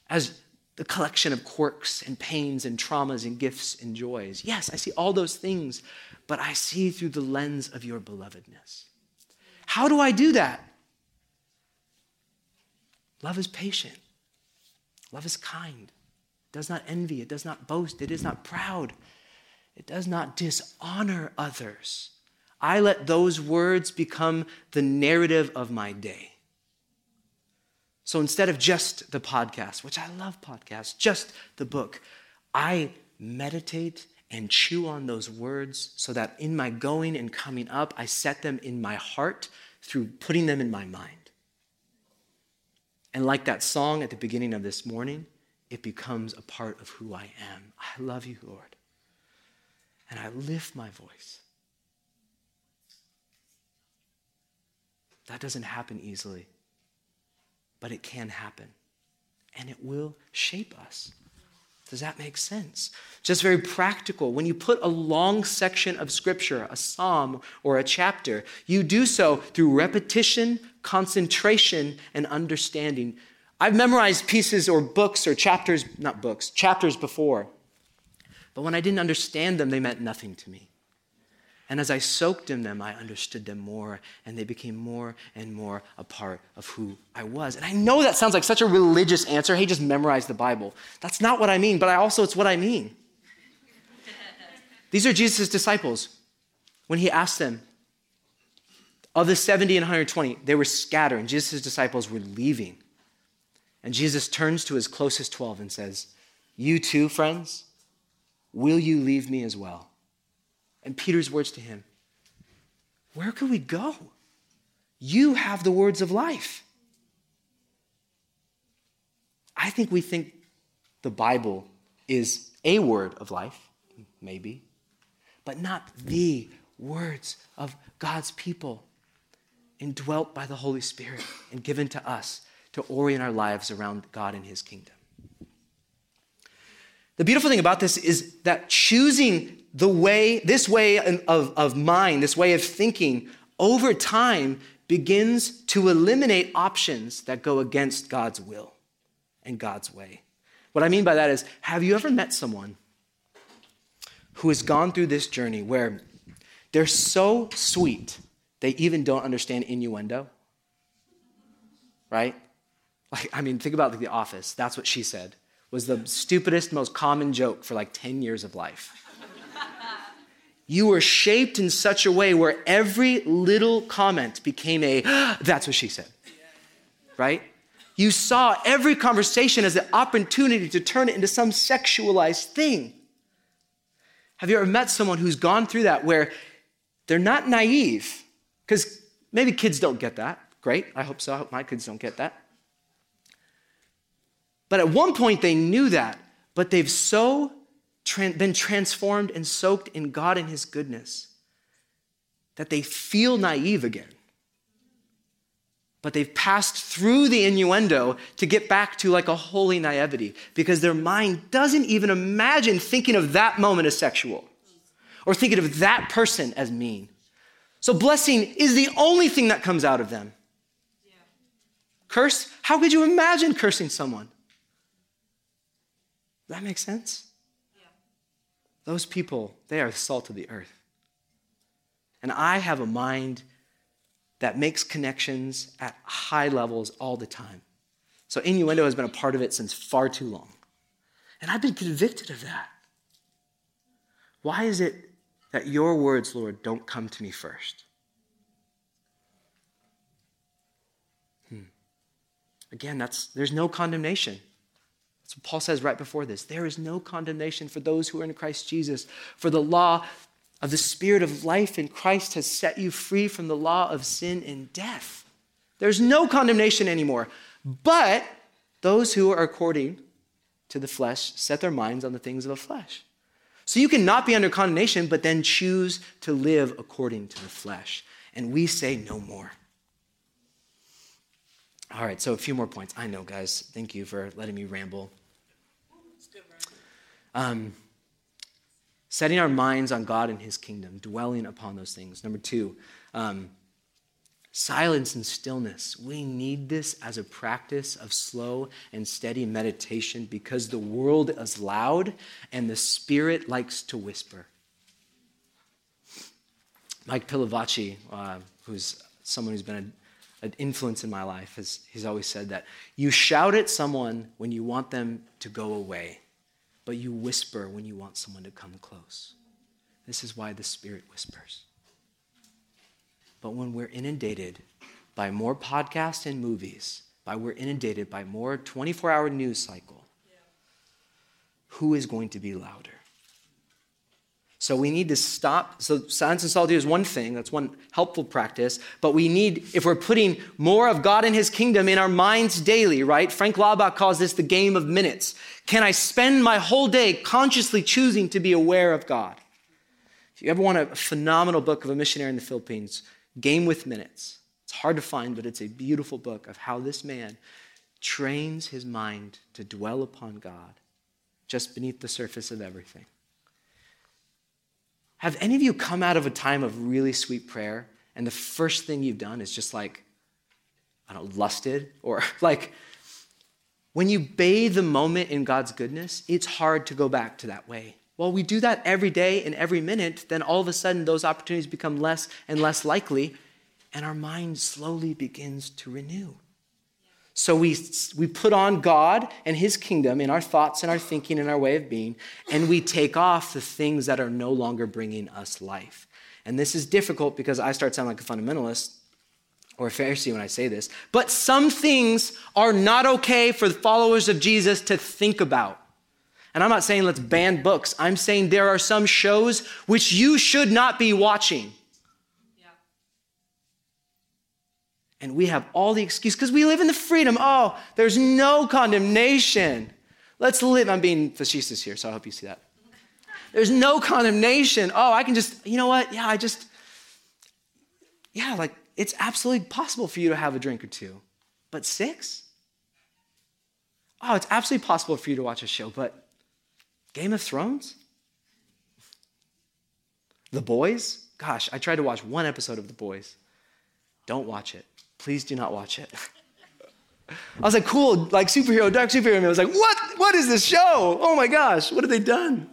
as the collection of quirks and pains and traumas and gifts and joys. Yes, I see all those things, but I see through the lens of your belovedness. How do I do that? Love is patient. Love is kind. It does not envy. It does not boast. It is not proud. It does not dishonor others. I let those words become the narrative of my day. So instead of just the podcast, which I love podcasts, just the book, I meditate and chew on those words so that in my going and coming up, I set them in my heart through putting them in my mind. And like that song at the beginning of this morning, it becomes a part of who I am. I love you, Lord and I lift my voice. That doesn't happen easily, but it can happen. And it will shape us. Does that make sense? Just very practical. When you put a long section of scripture, a psalm or a chapter, you do so through repetition, concentration, and understanding. I've memorized pieces or books or chapters, not books, chapters before. But when I didn't understand them, they meant nothing to me. And as I soaked in them, I understood them more, and they became more and more a part of who I was. And I know that sounds like such a religious answer. Hey, just memorize the Bible. That's not what I mean, but I also, it's what I mean. These are Jesus' disciples. When he asked them, of the 70 and 120, they were scattered, and Jesus' disciples were leaving. And Jesus turns to his closest 12 and says, You too, friends? Will you leave me as well? And Peter's words to him Where could we go? You have the words of life. I think we think the Bible is a word of life, maybe, but not the words of God's people, indwelt by the Holy Spirit and given to us to orient our lives around God and His kingdom. The beautiful thing about this is that choosing the way, this way of, of mind, this way of thinking, over time begins to eliminate options that go against God's will and God's way. What I mean by that is, have you ever met someone who has gone through this journey where they're so sweet, they even don't understand innuendo? Right? Like, I mean, think about like The Office. That's what she said was the stupidest, most common joke for like 10 years of life. you were shaped in such a way where every little comment became a, that's what she said. Right? You saw every conversation as an opportunity to turn it into some sexualized thing. Have you ever met someone who's gone through that where they're not naive? Because maybe kids don't get that. Great, I hope so. I hope my kids don't get that. But at one point they knew that, but they've so been transformed and soaked in God and His goodness that they feel naive again. But they've passed through the innuendo to get back to like a holy naivety because their mind doesn't even imagine thinking of that moment as sexual or thinking of that person as mean. So blessing is the only thing that comes out of them. Curse? How could you imagine cursing someone? That make sense? Those people, they are the salt of the earth. And I have a mind that makes connections at high levels all the time. So innuendo has been a part of it since far too long. And I've been convicted of that. Why is it that your words, Lord, don't come to me first? Hmm. Again, that's there's no condemnation. Paul says right before this. There is no condemnation for those who are in Christ Jesus. For the law of the Spirit of life in Christ has set you free from the law of sin and death. There's no condemnation anymore. But those who are according to the flesh set their minds on the things of the flesh. So you cannot be under condemnation, but then choose to live according to the flesh. And we say no more. All right, so a few more points. I know, guys. Thank you for letting me ramble. Um, setting our minds on God and His kingdom, dwelling upon those things. Number two, um, silence and stillness. We need this as a practice of slow and steady meditation because the world is loud and the Spirit likes to whisper. Mike Pilavachi, uh, who's someone who's been a, an influence in my life, has, he's always said that you shout at someone when you want them to go away but you whisper when you want someone to come close. This is why the Spirit whispers. But when we're inundated by more podcasts and movies, by we're inundated by more 24 hour news cycle, who is going to be louder? So we need to stop. So silence and solitude is one thing, that's one helpful practice. But we need, if we're putting more of God and his kingdom in our minds daily, right? Frank Laubach calls this the game of minutes. Can I spend my whole day consciously choosing to be aware of God? If you ever want a phenomenal book of a missionary in the Philippines, Game with Minutes. It's hard to find, but it's a beautiful book of how this man trains his mind to dwell upon God just beneath the surface of everything. Have any of you come out of a time of really sweet prayer and the first thing you've done is just like, I don't know, lusted? Or like, when you bathe the moment in God's goodness, it's hard to go back to that way. Well, we do that every day and every minute, then all of a sudden those opportunities become less and less likely, and our mind slowly begins to renew. So we, we put on God and His kingdom in our thoughts and our thinking and our way of being, and we take off the things that are no longer bringing us life. And this is difficult because I start sounding like a fundamentalist or a Pharisee when I say this, but some things are not okay for the followers of Jesus to think about. And I'm not saying let's ban books. I'm saying there are some shows which you should not be watching. And we have all the excuse because we live in the freedom. Oh, there's no condemnation. Let's live. I'm being facetious here, so I hope you see that. There's no condemnation. Oh, I can just, you know what? Yeah, I just, yeah, like it's absolutely possible for you to have a drink or two. But six? Oh, it's absolutely possible for you to watch a show, but Game of Thrones? The Boys? Gosh, I tried to watch one episode of The Boys. Don't watch it. Please do not watch it. I was like, cool, like superhero, dark superhero. And I was like, what? What is this show? Oh my gosh, what have they done?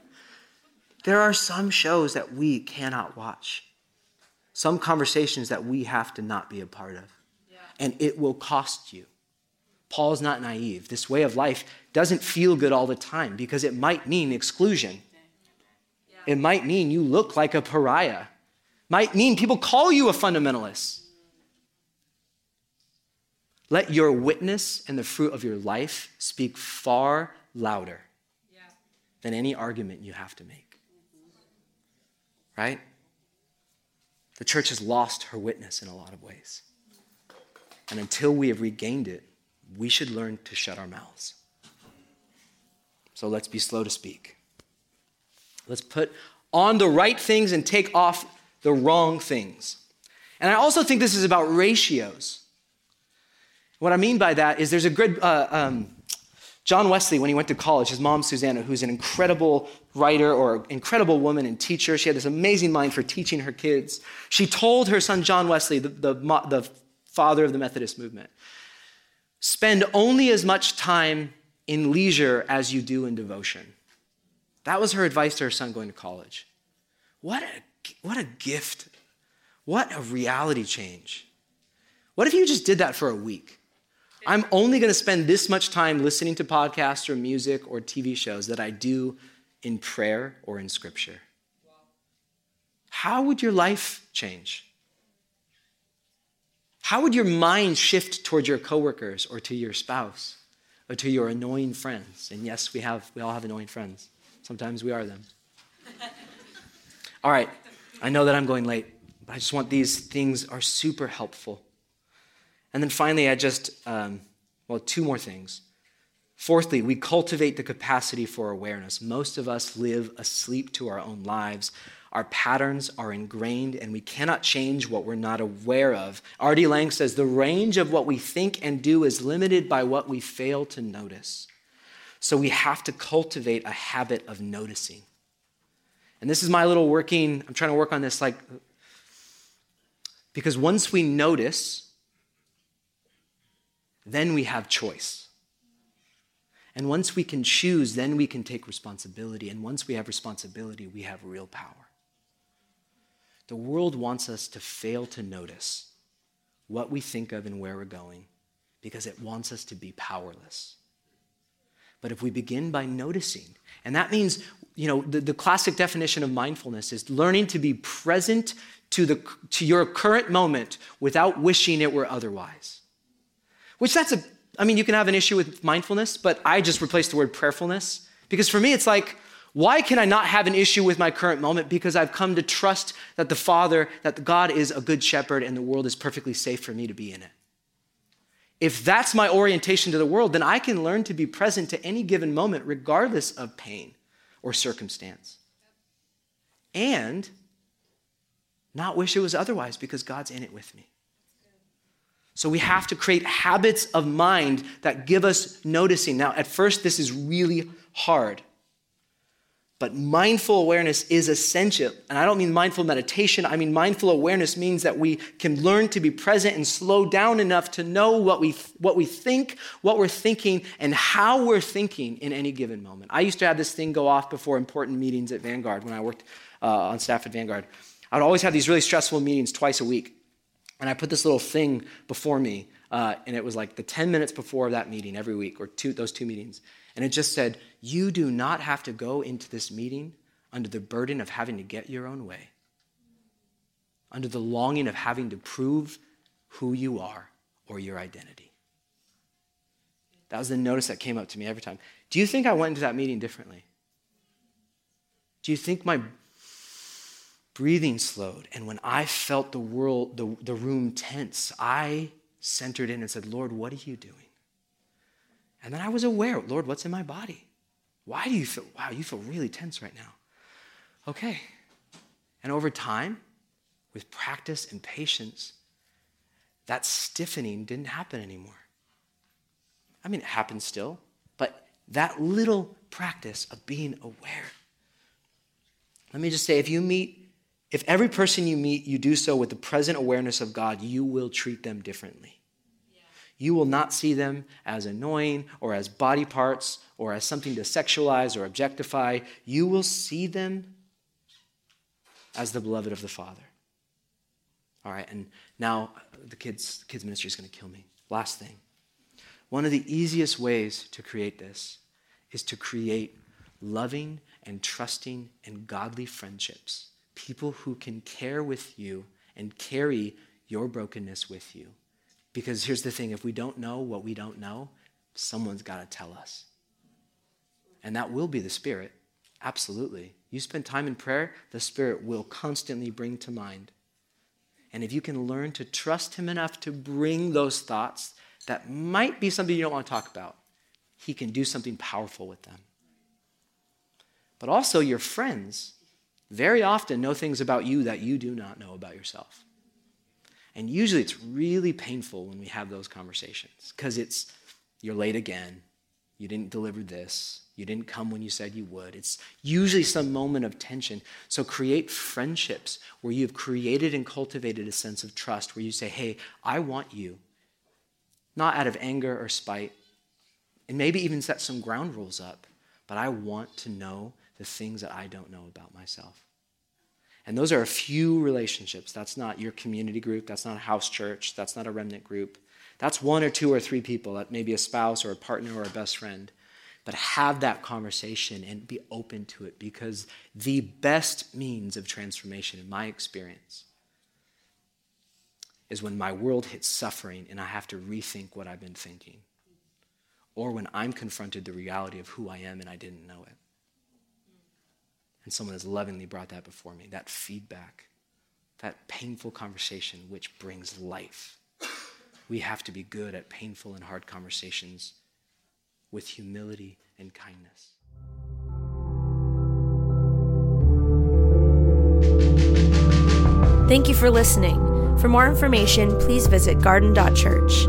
There are some shows that we cannot watch, some conversations that we have to not be a part of. Yeah. And it will cost you. Paul's not naive. This way of life doesn't feel good all the time because it might mean exclusion. Yeah. It might mean you look like a pariah. Might mean people call you a fundamentalist. Let your witness and the fruit of your life speak far louder yeah. than any argument you have to make. right? The church has lost her witness in a lot of ways. And until we have regained it, we should learn to shut our mouths. So let's be slow to speak. Let's put on the right things and take off the wrong things. And I also think this is about ratios. What I mean by that is there's a good, uh, um, John Wesley, when he went to college, his mom, Susanna, who's an incredible writer or incredible woman and teacher, she had this amazing mind for teaching her kids. She told her son, John Wesley, the, the, the father of the Methodist movement, spend only as much time in leisure as you do in devotion. That was her advice to her son going to college. What a, what a gift. What a reality change. What if you just did that for a week? I'm only going to spend this much time listening to podcasts or music or TV shows that I do in prayer or in scripture. How would your life change? How would your mind shift towards your coworkers or to your spouse or to your annoying friends? And yes, we have we all have annoying friends. Sometimes we are them. all right, I know that I'm going late, but I just want these things are super helpful. And then finally, I just, um, well, two more things. Fourthly, we cultivate the capacity for awareness. Most of us live asleep to our own lives. Our patterns are ingrained, and we cannot change what we're not aware of. R.D. Laing says the range of what we think and do is limited by what we fail to notice. So we have to cultivate a habit of noticing. And this is my little working, I'm trying to work on this like, because once we notice, then we have choice. And once we can choose, then we can take responsibility. And once we have responsibility, we have real power. The world wants us to fail to notice what we think of and where we're going because it wants us to be powerless. But if we begin by noticing, and that means, you know, the, the classic definition of mindfulness is learning to be present to, the, to your current moment without wishing it were otherwise. Which that's a, I mean, you can have an issue with mindfulness, but I just replaced the word prayerfulness. Because for me, it's like, why can I not have an issue with my current moment? Because I've come to trust that the Father, that God is a good shepherd and the world is perfectly safe for me to be in it. If that's my orientation to the world, then I can learn to be present to any given moment, regardless of pain or circumstance. And not wish it was otherwise because God's in it with me. So we have to create habits of mind that give us noticing. Now, at first, this is really hard. But mindful awareness is essential. And I don't mean mindful meditation. I mean mindful awareness means that we can learn to be present and slow down enough to know what we, what we think, what we're thinking, and how we're thinking in any given moment. I used to have this thing go off before important meetings at Vanguard when I worked uh, on staff at Vanguard. I would always have these really stressful meetings twice a week. And I put this little thing before me, uh, and it was like the 10 minutes before that meeting every week, or two, those two meetings. And it just said, You do not have to go into this meeting under the burden of having to get your own way, under the longing of having to prove who you are or your identity. That was the notice that came up to me every time. Do you think I went into that meeting differently? Do you think my breathing slowed. And when I felt the world, the, the room tense, I centered in and said, Lord, what are you doing? And then I was aware, Lord, what's in my body? Why do you feel, wow, you feel really tense right now? Okay. And over time, with practice and patience, that stiffening didn't happen anymore. I mean, it happens still, but that little practice of being aware. Let me just say if you meet if every person you meet, you do so with the present awareness of God, you will treat them differently. You will not see them as annoying or as body parts or as something to sexualize or objectify. You will see them as the beloved of the Father. All right, and now the kids, kids ministry is going to kill me. Last thing. One of the easiest ways to create this is to create loving and trusting and godly friendships people who can care with you and carry your brokenness with you. Because here's the thing if we don't know what we don't know, someone's got to tell us. And that will be the Spirit. Absolutely. You spend time in prayer, the Spirit will constantly bring to mind. And if you can learn to trust Him enough to bring those thoughts that might be something you don't want to talk about, He can do something powerful with them. But also, your friends very often know things about you that you do not know about yourself. And usually it's really painful when we have those conversations because it's, you're late again, you didn't deliver this, you didn't come when you said you would. It's usually some moment of tension. So create friendships where you've created and cultivated a sense of trust where you say, hey, I want you, not out of anger or spite, and maybe even set some ground rules up, but I want to know the things that I don't know about myself. And those are a few relationships. That's not your community group, that's not a house church, that's not a remnant group. That's one or two or three people, uh, that may be a spouse or a partner or a best friend. But have that conversation and be open to it because the best means of transformation, in my experience, is when my world hits suffering and I have to rethink what I've been thinking. Or when I'm confronted the reality of who I am and I didn't know it. And someone has lovingly brought that before me that feedback, that painful conversation which brings life. We have to be good at painful and hard conversations with humility and kindness. Thank you for listening. For more information, please visit garden.church.